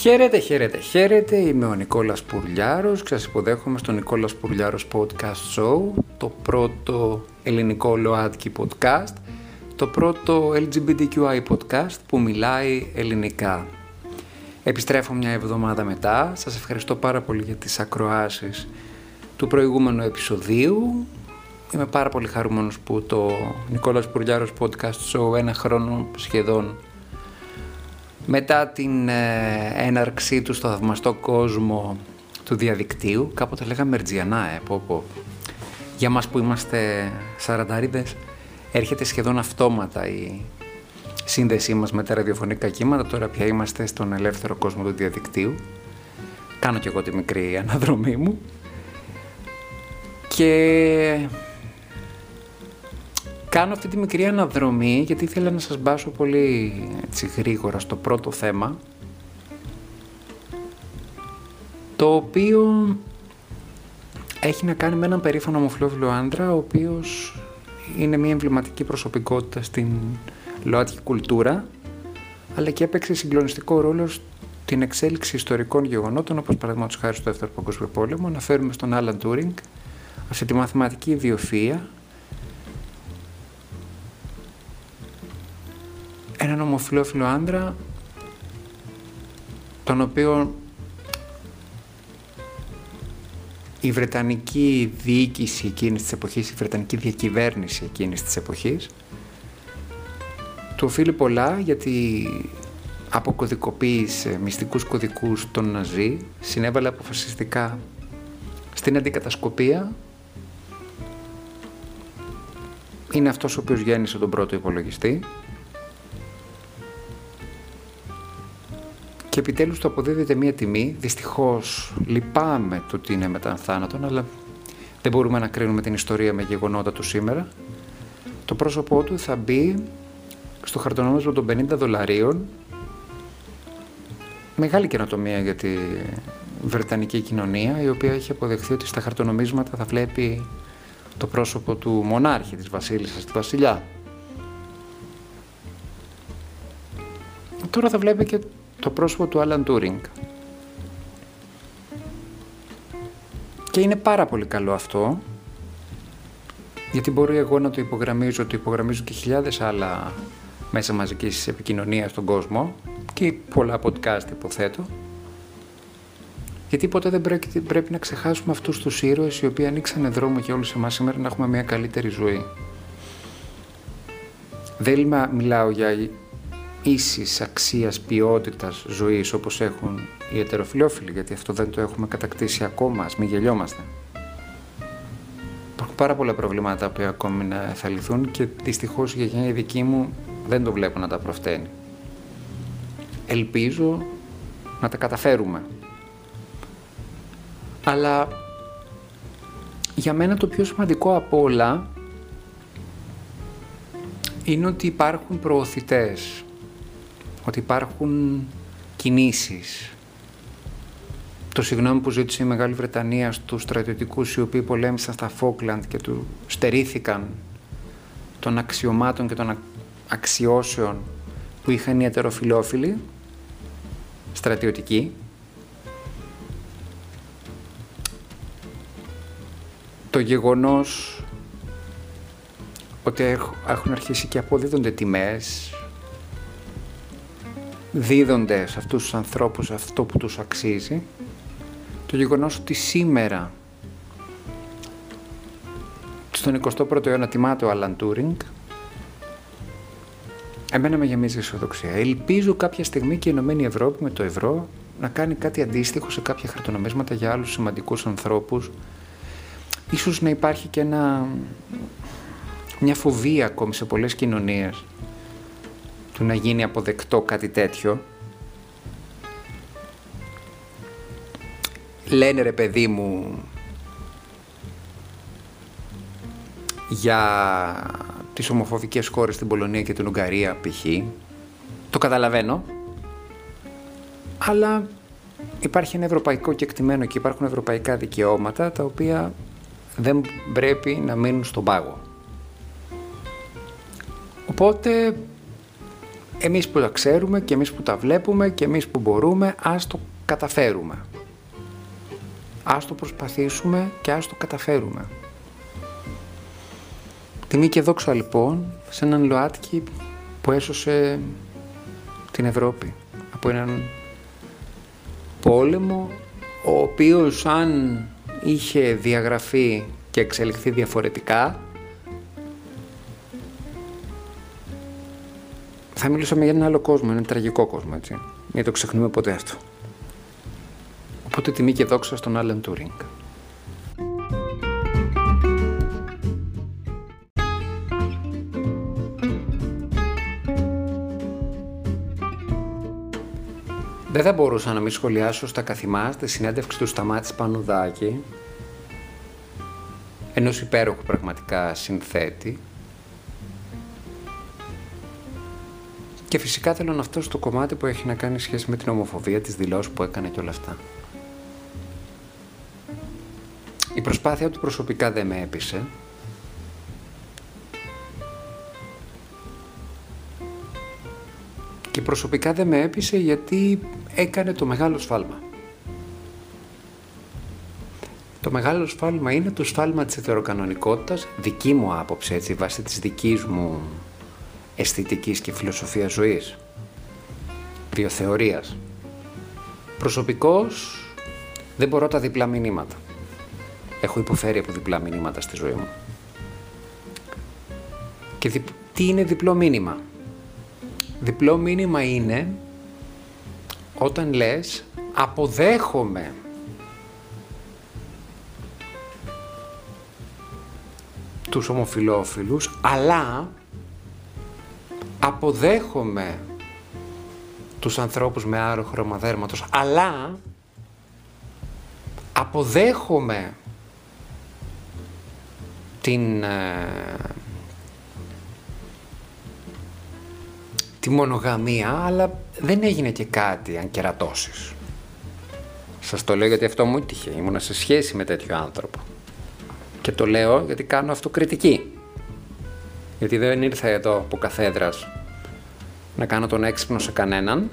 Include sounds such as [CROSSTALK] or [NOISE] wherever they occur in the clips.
Χαίρετε, χαίρετε, χαίρετε. Είμαι ο Νικόλας Πουρλιάρος και σας υποδέχομαι στο Νικόλας Πουρλιάρος Podcast Show, το πρώτο ελληνικό ΛΟΑΤΚΙ podcast, το πρώτο LGBTQI podcast που μιλάει ελληνικά. Επιστρέφω μια εβδομάδα μετά. Σας ευχαριστώ πάρα πολύ για τις ακροάσεις του προηγούμενου επεισοδίου. Είμαι πάρα πολύ χαρούμενος που το Νικόλας Πουρλιάρος Podcast Show ένα χρόνο σχεδόν μετά την ε, έναρξή του στο θαυμαστό κόσμο του διαδικτύου, κάποτε λέγαμε Μερτζιανά, ε, πω, πω. Για μας που είμαστε σαρανταρίδες, έρχεται σχεδόν αυτόματα η σύνδεσή μας με τα ραδιοφωνικά κύματα, τώρα πια είμαστε στον ελεύθερο κόσμο του διαδικτύου. Κάνω κι εγώ τη μικρή αναδρομή μου. Και κάνω αυτή τη μικρή αναδρομή γιατί ήθελα να σας μπάσω πολύ έτσι, γρήγορα στο πρώτο θέμα το οποίο έχει να κάνει με έναν περήφανο ομοφυλόφιλο άντρα ο οποίος είναι μια εμβληματική προσωπικότητα στην ΛΟΑΤΚΙ κουλτούρα αλλά και έπαιξε συγκλονιστικό ρόλο στην εξέλιξη ιστορικών γεγονότων όπως παραδείγματος χάρη στο Δεύτερο Παγκόσμιο Πόλεμο. Αναφέρουμε στον Άλαν Τούρινγκ αυτή τη μαθηματική ιδιοφυΐα έναν ομοφυλόφιλο άντρα τον οποίο η Βρετανική διοίκηση εκείνης της εποχής, η Βρετανική διακυβέρνηση εκείνης της εποχής του οφείλει πολλά γιατί αποκωδικοποίησε μυστικούς κωδικούς των Ναζί, συνέβαλε αποφασιστικά στην αντικατασκοπία. Είναι αυτός ο οποίος γέννησε τον πρώτο υπολογιστή και επιτέλους του αποδίδεται μία τιμή. Δυστυχώς λυπάμαι το ότι είναι μετά θάνατον, αλλά δεν μπορούμε να κρίνουμε την ιστορία με γεγονότα του σήμερα. Το πρόσωπό του θα μπει στο χαρτονόμισμα των 50 δολαρίων. Μεγάλη καινοτομία για τη Βρετανική κοινωνία, η οποία έχει αποδεχθεί ότι στα χαρτονομίσματα θα βλέπει το πρόσωπο του μονάρχη της βασίλισσας, του βασιλιά. Τώρα θα βλέπει και το πρόσωπο του Άλαν Τούρινγκ. Και είναι πάρα πολύ καλό αυτό, γιατί μπορεί εγώ να το υπογραμμίζω, το υπογραμμίζω και χιλιάδες άλλα μέσα μαζικής επικοινωνίας στον κόσμο και πολλά podcast υποθέτω. Γιατί ποτέ δεν πρέπει, πρέπει να ξεχάσουμε αυτούς τους ήρωες οι οποίοι ανοίξανε δρόμο για όλους εμάς σήμερα να έχουμε μια καλύτερη ζωή. Δεν μιλάω για ίσης αξίας ποιότητας ζωής όπως έχουν οι ετεροφιλόφιλοι γιατί αυτό δεν το έχουμε κατακτήσει ακόμα, ας μην γελιόμαστε. Υπάρχουν πάρα πολλά προβλήματα που ακόμη να θα λυθούν και δυστυχώς η γενιά δική μου δεν το βλέπω να τα προφταίνει. Ελπίζω να τα καταφέρουμε. Αλλά για μένα το πιο σημαντικό από όλα είναι ότι υπάρχουν προωθητές ότι υπάρχουν κινήσεις. Το συγγνώμη που ζήτησε η Μεγάλη Βρετανία στους στρατιωτικούς οι οποίοι πολέμησαν στα Φόκλαντ και του στερήθηκαν των αξιωμάτων και των αξιώσεων που είχαν οι ετεροφιλόφιλοι στρατιωτικοί. Το γεγονός ότι έχουν αρχίσει και αποδίδονται τιμές δίδονται σε αυτούς τους ανθρώπους αυτό που τους αξίζει, το γεγονός ότι σήμερα στον 21ο αιώνα τιμάται ο Αλαν Τούρινγκ, εμένα με γεμίζει αισιοδοξία. Ελπίζω κάποια στιγμή και η Ενωμένη Ευρώπη με το ευρώ να κάνει κάτι αντίστοιχο σε κάποια χαρτονομίσματα για άλλους σημαντικούς ανθρώπους. Ίσως να υπάρχει και ένα, μια φοβία ακόμη σε πολλές κοινωνίες του να γίνει αποδεκτό κάτι τέτοιο. Λένε ρε παιδί μου για τις ομοφοβικές χώρες στην Πολωνία και την Ουγγαρία π.χ. Το καταλαβαίνω. Αλλά υπάρχει ένα ευρωπαϊκό κεκτημένο και υπάρχουν ευρωπαϊκά δικαιώματα τα οποία δεν πρέπει να μείνουν στον πάγο. Οπότε εμείς που τα ξέρουμε και εμείς που τα βλέπουμε και εμείς που μπορούμε, ας το καταφέρουμε. Ας το προσπαθήσουμε και ας το καταφέρουμε. Τιμή και δόξα λοιπόν σε έναν ΛΟΑΤΚΙ που έσωσε την Ευρώπη από έναν πόλεμο ο οποίος αν είχε διαγραφεί και εξελιχθεί διαφορετικά θα μιλούσαμε για έναν άλλο κόσμο, έναν τραγικό κόσμο, έτσι. Γιατί το ξεχνούμε ποτέ αυτό. Οπότε τιμή και δόξα στον Άλεν Τούρινγκ. Δεν θα μπορούσα να μην σχολιάσω στα καθημάς τη συνέντευξη του Σταμάτης Πανουδάκη, ενός υπέροχου πραγματικά συνθέτη, Και φυσικά θέλω να φτάσω στο κομμάτι που έχει να κάνει σχέση με την ομοφοβία, τις δηλώσεις που έκανε και όλα αυτά. Η προσπάθεια του προσωπικά δεν με έπεισε. Και προσωπικά δεν με έπεισε γιατί έκανε το μεγάλο σφάλμα. Το μεγάλο σφάλμα είναι το σφάλμα της ετεροκανονικότητας, δική μου άποψη έτσι, βάσει της δικής μου αισθητικής και φιλοσοφίας ζωής, βιοθεωρίας. Προσωπικώς δεν μπορώ τα διπλά μηνύματα. Έχω υποφέρει από διπλά μηνύματα στη ζωή μου. Και τι είναι διπλό μήνυμα; Διπλό μήνυμα είναι όταν λες αποδέχομαι τους ομοφιλόφιλους, αλλά αποδέχομαι τους ανθρώπους με άρο χρώμα δέρματος, αλλά αποδέχομαι την, ε, τη μονογαμία, αλλά δεν έγινε και κάτι αν κερατώσεις. Σας το λέω γιατί αυτό μου έτυχε, ήμουνα σε σχέση με τέτοιο άνθρωπο. Και το λέω γιατί κάνω αυτοκριτική. Γιατί δεν ήρθα εδώ από καθέδρας να κάνω τον έξυπνο σε κανέναν.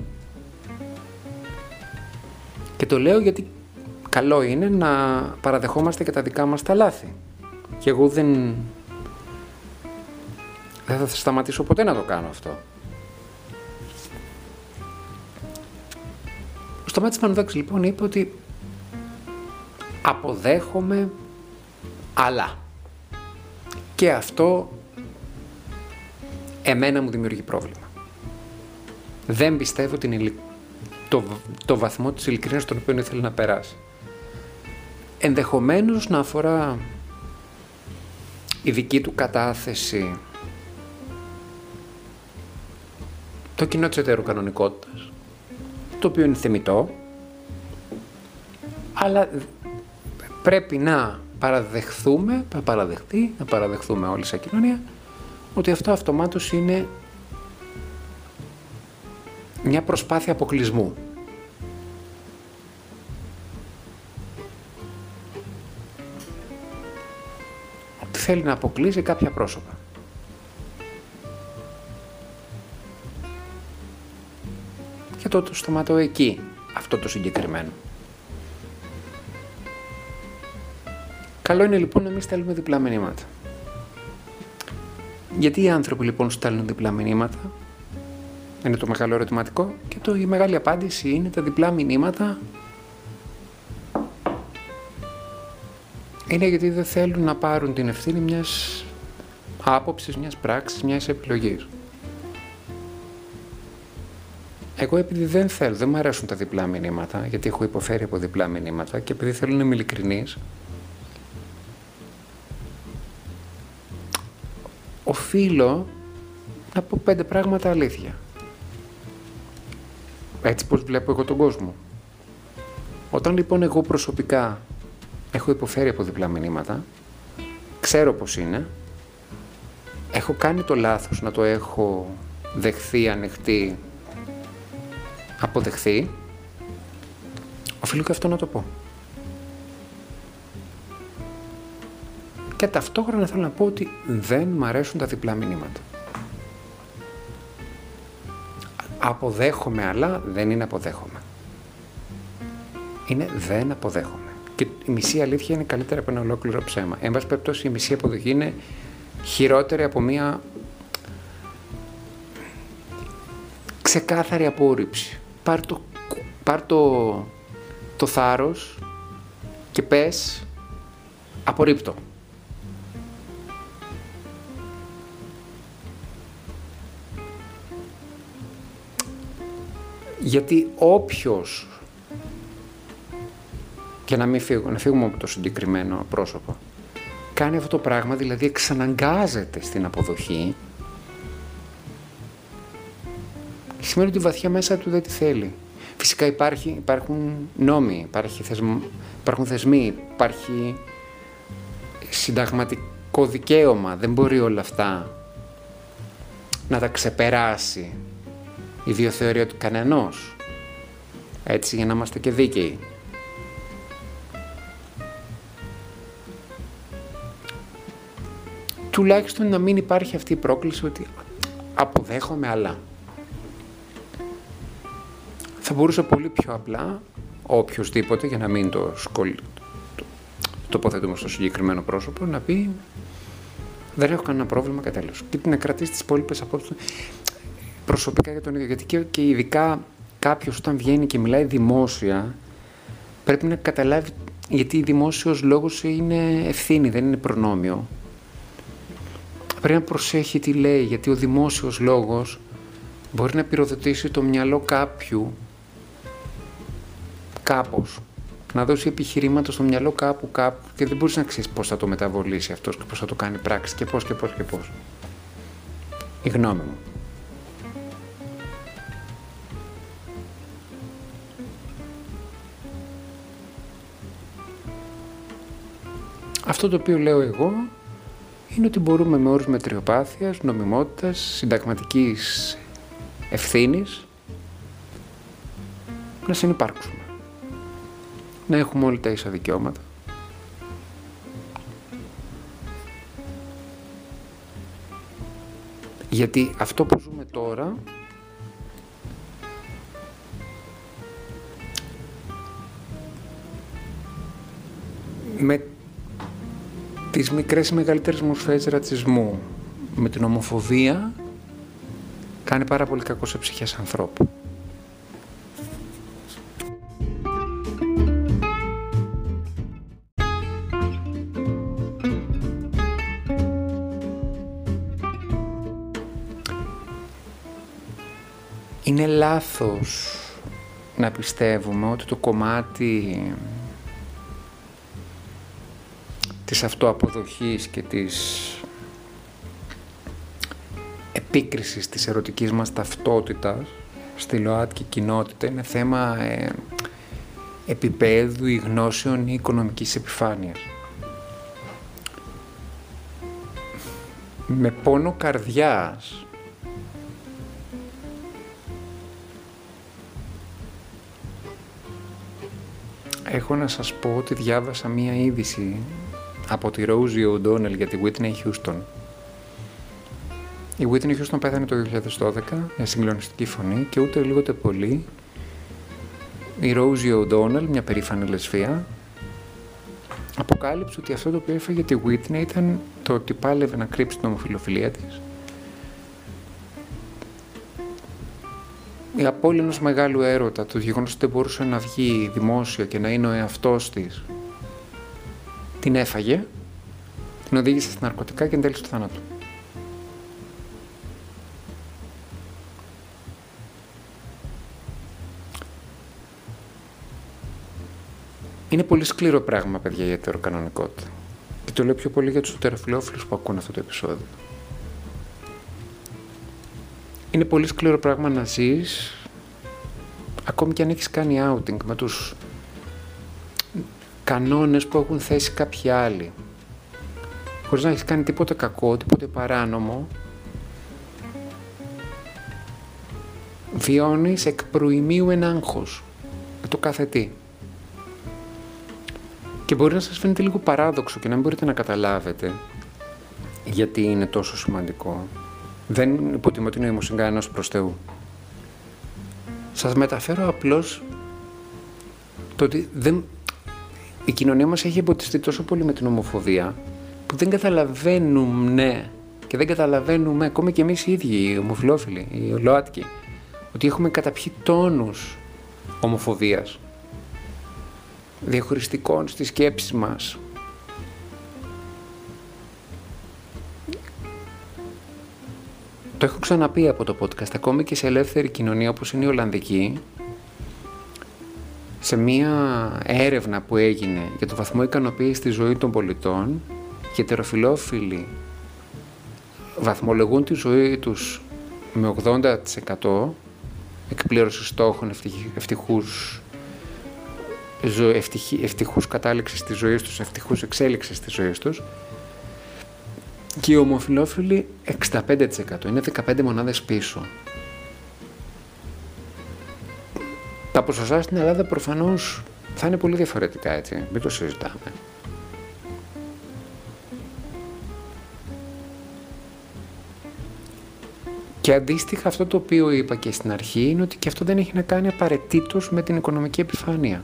Και το λέω γιατί καλό είναι να παραδεχόμαστε και τα δικά μας τα λάθη. Και εγώ δεν... Δεν θα σταματήσω ποτέ να το κάνω αυτό. Ο Σταμάτης Πανουδάκης λοιπόν είπε ότι αποδέχομαι αλλά. Και αυτό εμένα μου δημιουργεί πρόβλημα. Δεν πιστεύω την το... το βαθμό της ειλικρίνειας τον οποίο ήθελε να περάσει. Ενδεχομένως να αφορά η δική του κατάθεση το κοινό της ετεροκανονικότητας, το οποίο είναι θεμητό, αλλά πρέπει να παραδεχθούμε, να παραδεχτεί, να παραδεχθούμε όλοι σαν κοινωνία, ότι αυτό αυτομάτως είναι μια προσπάθεια αποκλεισμού. Ότι θέλει να αποκλείσει κάποια πρόσωπα. Και τότε σταματώ εκεί, αυτό το συγκεκριμένο. Καλό είναι λοιπόν να μην στέλνουμε διπλά μηνύματα. Γιατί οι άνθρωποι λοιπόν στέλνουν διπλά μηνύματα, είναι το μεγάλο ερωτηματικό, και το, η μεγάλη απάντηση είναι τα διπλά μηνύματα είναι γιατί δεν θέλουν να πάρουν την ευθύνη μιας άποψης, μιας πράξης, μιας επιλογής. Εγώ επειδή δεν θέλω, δεν μου αρέσουν τα διπλά μηνύματα, γιατί έχω υποφέρει από διπλά μηνύματα και επειδή θέλω να είμαι ειλικρινής, οφείλω να πω πέντε πράγματα αλήθεια. Έτσι πως βλέπω εγώ τον κόσμο. Όταν λοιπόν εγώ προσωπικά έχω υποφέρει από διπλά μηνύματα, ξέρω πως είναι, έχω κάνει το λάθος να το έχω δεχθεί, ανεχτεί, αποδεχθεί, οφείλω και αυτό να το πω. Και ταυτόχρονα θέλω να πω ότι δεν μ' αρέσουν τα διπλά μηνύματα. αποδέχομαι αλλά δεν είναι αποδέχομαι. Είναι δεν αποδέχομαι. Και η μισή αλήθεια είναι καλύτερα από ένα ολόκληρο ψέμα. Εν πάση περιπτώσει, η μισή αποδοχή είναι χειρότερη από μία ξεκάθαρη απόρριψη. Πάρ το, πάρ το, το θάρρος και πες απορρίπτω. Γιατί όποιος, και να, μην φύγω, να φύγουμε από το συγκεκριμένο πρόσωπο, κάνει αυτό το πράγμα, δηλαδή εξαναγκάζεται στην αποδοχή, σημαίνει ότι βαθιά μέσα του δεν τη θέλει. Φυσικά υπάρχει, υπάρχουν νόμοι, υπάρχει θεσμ, υπάρχουν θεσμοί, υπάρχει συνταγματικό δικαίωμα. Δεν μπορεί όλα αυτά να τα ξεπεράσει η βιοθεωρία του κανενός. Έτσι για να είμαστε και δίκαιοι. Τουλάχιστον να μην υπάρχει αυτή η πρόκληση ότι αποδέχομαι αλλά. Θα μπορούσε πολύ πιο απλά οποιοδήποτε, για να μην το, σκολ... το τοποθετούμε στο συγκεκριμένο πρόσωπο, να πει δεν έχω κανένα πρόβλημα και τέλος. Και να κρατήσει τις υπόλοιπες απόψεις προσωπικά για τον ίδιο. Γιατί και, και ειδικά κάποιος όταν βγαίνει και μιλάει δημόσια, πρέπει να καταλάβει γιατί δημόσιος λόγος είναι ευθύνη, δεν είναι προνόμιο. Πρέπει να προσέχει τι λέει, γιατί ο δημόσιος λόγος μπορεί να πυροδοτήσει το μυαλό κάποιου κάπως. Να δώσει επιχειρήματα στο μυαλό κάπου κάπου και δεν μπορείς να ξέρεις πώς θα το μεταβολήσει αυτός και πώς θα το κάνει πράξη και πώς και πώς και πώς. Η γνώμη μου. Αυτό το οποίο λέω εγώ είναι ότι μπορούμε με όρους μετριοπάθειας, νομιμότητας, συνταγματικής ευθύνης να συνεπάρξουμε. Να έχουμε όλοι τα ίσα δικαιώματα. Γιατί αυτό που ζούμε τώρα με τις μικρές ή μεγαλύτερες μορφές ρατσισμού με την ομοφοβία κάνει πάρα πολύ κακό σε ψυχές ανθρώπου. Είναι λάθος να πιστεύουμε ότι το κομμάτι της αυτοαποδοχής και της επίκρισης της ερωτικής μας ταυτότητας στη ΛΟΑΤΚΙ κοινότητα είναι θέμα ε, επίπεδου ή γνώσεων ή οικονομικής επιφάνειας. Με πόνο καρδιάς έχω να σας πω ότι διάβασα μία είδηση από τη Rosie O'Donnell για τη Whitney Houston. Η Whitney Houston πέθανε το 2012 με συγκλονιστική φωνή και ούτε λίγο ούτε πολύ η Rosie O'Donnell, μια περήφανη λεσφία, αποκάλυψε ότι αυτό το οποίο έφαγε τη Whitney ήταν το ότι πάλευε να κρύψει την ομοφιλοφιλία της. Η απώλεια ενός μεγάλου έρωτα, το γεγονός ότι δεν μπορούσε να βγει δημόσια και να είναι ο εαυτός της την έφαγε, την οδήγησε στα ναρκωτικά και εν τέλει στο θάνατο. Είναι πολύ σκληρό πράγμα, παιδιά, η ετεροκανονικότητα. Και το λέω πιο πολύ για τους ετεροφιλόφιλους που ακούν αυτό το επεισόδιο. Είναι πολύ σκληρό πράγμα να ζεις, ακόμη και αν έχεις κάνει outing με τους κανόνες που έχουν θέσει κάποιοι άλλοι. Χωρίς να έχεις κάνει τίποτα κακό, τίποτε παράνομο, βιώνεις εκ προημίου ένα άγχος με το κάθε τι. Και μπορεί να σας φαίνεται λίγο παράδοξο και να μην μπορείτε να καταλάβετε γιατί είναι τόσο σημαντικό. Δεν υποτιμώ την νοημοσύνη κανένας προς Θεού. Σας μεταφέρω απλώς το ότι δεν... η κοινωνία μας έχει εμποτιστεί τόσο πολύ με την ομοφοβία που δεν καταλαβαίνουμε και δεν καταλαβαίνουμε ακόμη και εμείς οι ίδιοι, οι ομοφιλόφιλοι, οι ΛΟΑΤΚΙ, ότι έχουμε καταπιεί τόνους ομοφοβίας, διαχωριστικών στις σκέψεις μας. Το έχω ξαναπεί από το podcast, ακόμη και σε ελεύθερη κοινωνία όπως είναι η Ολλανδική, σε μία έρευνα που έγινε για το βαθμό ικανοποίησης στη ζωής των πολιτών, και ετεροφιλόφιλοι βαθμολογούν τη ζωή τους με 80% εκπλήρωση στόχων ευτυχούς, ευτυχ, ευτυχούς κατάληξης της ζωής τους, ευτυχούς εξέλιξης της ζωής τους και οι ομοφιλόφιλοι 65%, είναι 15 μονάδες πίσω. Τα ποσοστά στην Ελλάδα προφανώς θα είναι πολύ διαφορετικά έτσι, μην το συζητάμε. Και αντίστοιχα αυτό το οποίο είπα και στην αρχή είναι ότι και αυτό δεν έχει να κάνει απαραίτητος με την οικονομική επιφάνεια.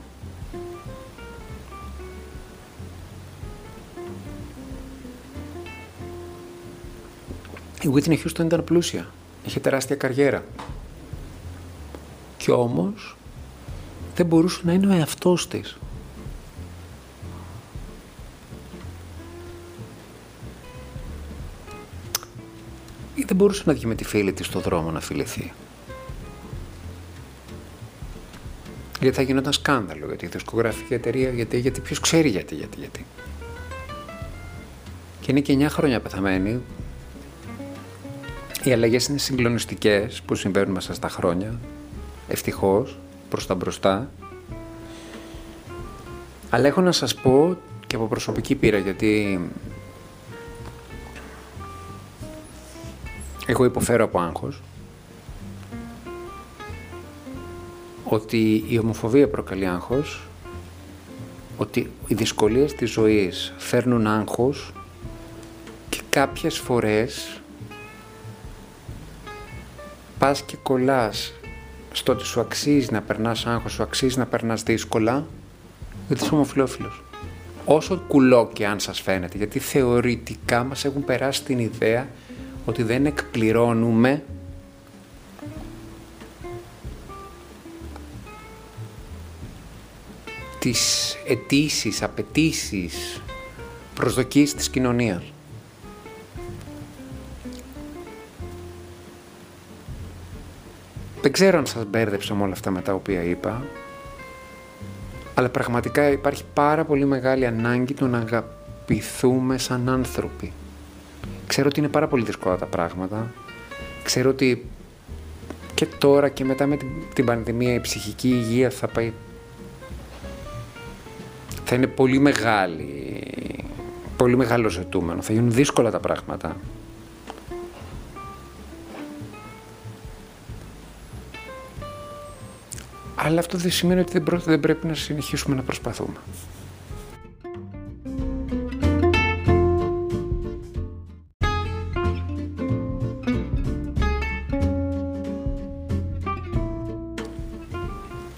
Η Whitney Houston ήταν πλούσια. Είχε τεράστια καριέρα. Και όμως δεν μπορούσε να είναι ο εαυτός της. ή δεν μπορούσε να βγει με τη φίλη της στο δρόμο να φιληθεί. Γιατί θα γινόταν σκάνδαλο, γιατί η δισκογραφική εταιρεία, γιατί, γιατί ποιος ξέρει γιατί, γιατί, γιατί. Και είναι και 9 χρόνια πεθαμένη. Οι αλλαγές είναι συγκλονιστικές που συμβαίνουν μέσα στα χρόνια. Ευτυχώς, προς τα μπροστά. Αλλά έχω να σας πω και από προσωπική πείρα, γιατί εγώ υποφέρω από άγχος, ότι η ομοφοβία προκαλεί άγχος, ότι οι δυσκολίες της ζωής φέρνουν άγχος και κάποιες φορές πας και κολλάς στο ότι σου αξίζει να περνάς άγχος, σου αξίζει να περνάς δύσκολα, γιατί είσαι ομοφιλόφιλος. Όσο κουλό και αν σας φαίνεται, γιατί θεωρητικά μας έχουν περάσει την ιδέα ότι δεν εκπληρώνουμε τις αιτήσεις, απαιτήσεις, προσδοκίες της κοινωνίας. Δεν ξέρω αν σας μπέρδεψα με όλα αυτά με τα οποία είπα, αλλά πραγματικά υπάρχει πάρα πολύ μεγάλη ανάγκη του να αγαπηθούμε σαν άνθρωποι. Ξέρω ότι είναι πάρα πολύ δύσκολα τα πράγματα. Ξέρω ότι και τώρα και μετά με την πανδημία η ψυχική υγεία θα πάει... Θα είναι πολύ μεγάλη, πολύ μεγάλο ζητούμενο. Θα γίνουν δύσκολα τα πράγματα. Αλλά αυτό δεν σημαίνει ότι δεν πρέπει να συνεχίσουμε να προσπαθούμε.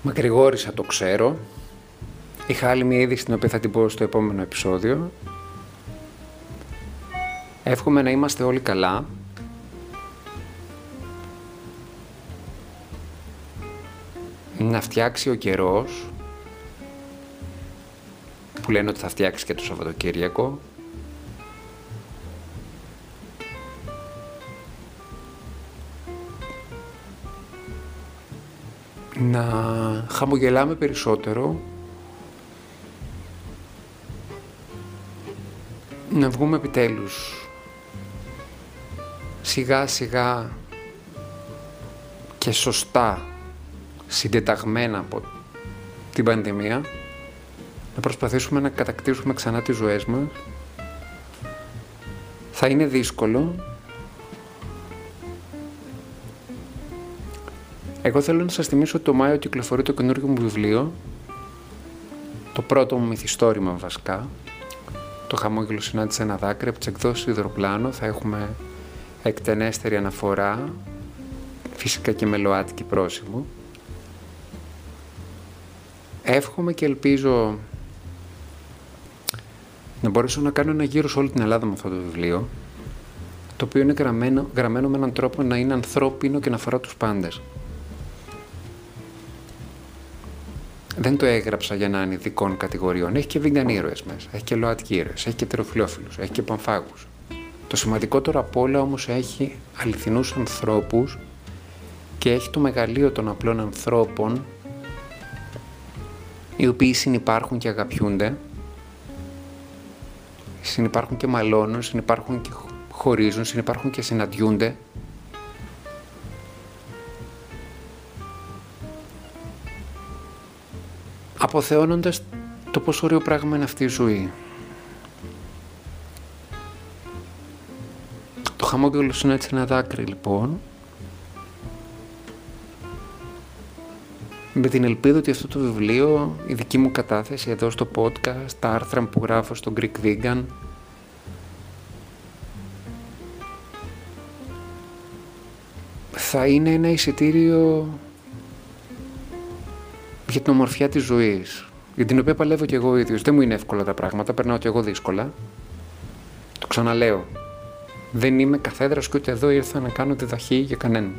Μακρηγόρησα το ξέρω. Είχα άλλη μια είδηση την οποία θα την πω στο επόμενο επεισόδιο. Εύχομαι να είμαστε όλοι καλά. Να φτιάξει ο καιρός που λένε ότι θα φτιάξει και το Σαββατοκύριακο. Να χαμογελάμε περισσότερο, να βγούμε επιτέλους σιγά σιγά και σωστά συντεταγμένα από την πανδημία να προσπαθήσουμε να κατακτήσουμε ξανά τις ζωές μας. Θα είναι δύσκολο. Εγώ θέλω να σας θυμίσω ότι το Μάιο κυκλοφορεί το καινούργιο μου βιβλίο, το πρώτο μου μυθιστόρημα βασικά, το χαμόγελο συνάντησε ένα δάκρυ από τις εκδόσεις Ιδροπλάνο, θα έχουμε εκτενέστερη αναφορά, φυσικά και με ΛΟΑΤΚΙ πρόσημο, εύχομαι και ελπίζω να μπορέσω να κάνω ένα γύρο σε όλη την Ελλάδα με αυτό το βιβλίο, το οποίο είναι γραμμένο, γραμμένο με έναν τρόπο να είναι ανθρώπινο και να αφορά τους πάντες. Δεν το έγραψα για να είναι ειδικών κατηγοριών. Έχει και vegan ήρωες μέσα, έχει και ΛΟΑΤΚΙ ήρωες, έχει και τεροφιλόφιλους, έχει και πανφάγους. Το σημαντικότερο απ' όλα όμως έχει αληθινούς ανθρώπους και έχει το μεγαλείο των απλών ανθρώπων οι οποίοι συνυπάρχουν και αγαπιούνται, συνυπάρχουν και μαλώνουν, συνυπάρχουν και χωρίζουν, συνυπάρχουν και συναντιούνται. Αποθεώνοντας το πόσο ωραίο πράγμα είναι αυτή η ζωή. Το χαμόγελο σου είναι έτσι ένα δάκρυ λοιπόν με την ελπίδα ότι αυτό το βιβλίο, η δική μου κατάθεση εδώ στο podcast, τα άρθρα που γράφω στο Greek Vegan, θα είναι ένα εισιτήριο για την ομορφιά της ζωής, για την οποία παλεύω και εγώ ίδιος. Δεν μου είναι εύκολα τα πράγματα, περνάω και εγώ δύσκολα. Το ξαναλέω. Δεν είμαι καθέδρας και ούτε εδώ ήρθα να κάνω διδαχή για κανέναν.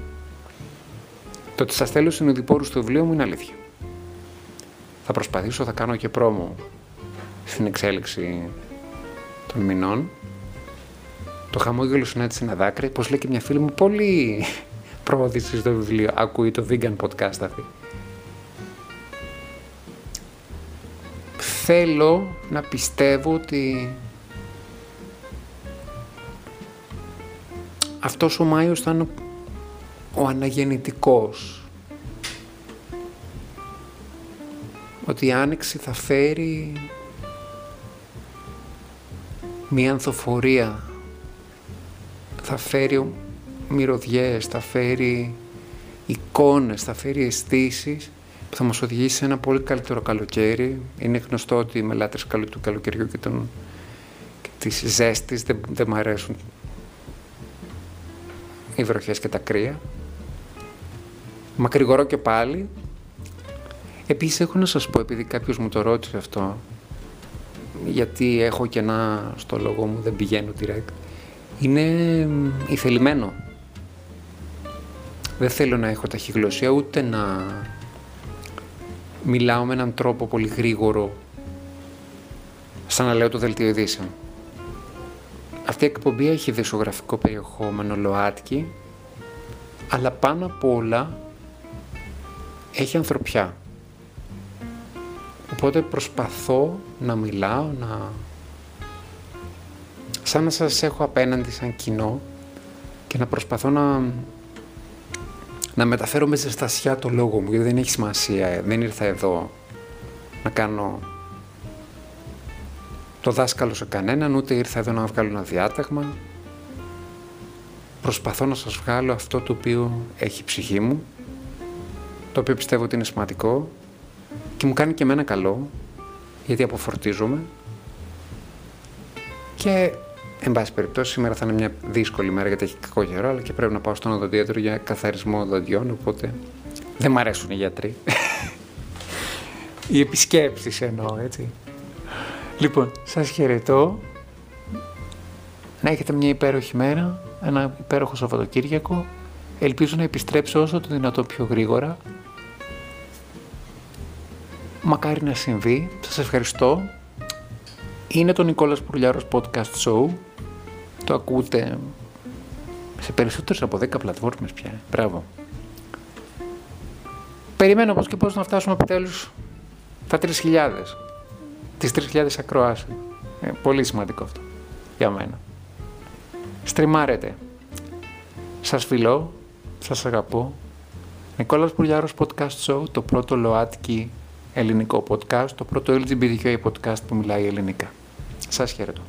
Το ότι σας θέλω συνοδοιπόρους του βιβλίου μου είναι αλήθεια. Θα προσπαθήσω, θα κάνω και πρόμο στην εξέλιξη των μηνών. Το χαμόγελο σου είναι έτσι ένα δάκρυ, πώς λέει και μια φίλη μου, πολύ [LAUGHS] πρόοδηση στο βιβλίο. Ακούει το vegan podcast αυτή. Θέλω να πιστεύω ότι αυτός ο Μάιος θα είναι ο αναγεννητικός. Ότι η Άνοιξη θα φέρει μία ανθοφορία, θα φέρει μυρωδιές, θα φέρει εικόνες, θα φέρει αισθήσεις που θα μας οδηγήσει σε ένα πολύ καλύτερο καλοκαίρι. Είναι γνωστό ότι οι μελάτες του καλοκαιριού και, των, και της ζέστης δεν, δεν μου αρέσουν οι βροχές και τα κρύα. Μακρηγορώ και πάλι. Επίσης έχω να σας πω, επειδή κάποιος μου το ρώτησε αυτό, γιατί έχω και ένα στο λόγο μου, δεν πηγαίνω direct, είναι ηθελημένο. Δεν θέλω να έχω ταχυγλωσία, ούτε να μιλάω με έναν τρόπο πολύ γρήγορο, σαν να λέω το δελτίο ειδήσεων. Αυτή η εκπομπή έχει δισογραφικό περιεχόμενο ΛΟΑΤΚΙ, αλλά πάνω απ' όλα έχει ανθρωπιά. Οπότε προσπαθώ να μιλάω, να... σαν να σας έχω απέναντι σαν κοινό και να προσπαθώ να, να μεταφέρω με ζεστασιά το λόγο μου, γιατί δεν έχει σημασία, δεν ήρθα εδώ να κάνω το δάσκαλο σε κανέναν, ούτε ήρθα εδώ να βγάλω ένα διάταγμα. Προσπαθώ να σας βγάλω αυτό το οποίο έχει η ψυχή μου το οποίο πιστεύω ότι είναι σημαντικό και μου κάνει και εμένα καλό, γιατί αποφορτίζομαι και Εν πάση περιπτώσει, σήμερα θα είναι μια δύσκολη μέρα γιατί έχει κακό καιρό, αλλά και πρέπει να πάω στον οδοντίατρο για καθαρισμό δοντιών, οπότε δεν μ' αρέσουν οι γιατροί. οι επισκέψεις εννοώ, έτσι. Λοιπόν, σας χαιρετώ. Να έχετε μια υπέροχη μέρα, ένα υπέροχο Σαββατοκύριακο. Ελπίζω να επιστρέψω όσο το δυνατό πιο γρήγορα Μακάρι να συμβεί. Σας ευχαριστώ. Είναι το Νικόλας Πουρλιάρος Podcast Show. Το ακούτε σε περισσότερες από 10 πλατφόρμες πια. Μπράβο. Περιμένω πώς και πώς να φτάσουμε επιτέλους τα 3.000. Τις 3.000 ακροάσεις. Ε, πολύ σημαντικό αυτό για μένα. Στριμάρετε. Σας φιλώ. Σας αγαπώ. Νικόλας Πουρλιάρος Podcast Show, το πρώτο ΛΟΑΤΚΙ ελληνικό podcast, το πρώτο LGBTQI podcast που μιλάει ελληνικά. Σας χαιρετώ.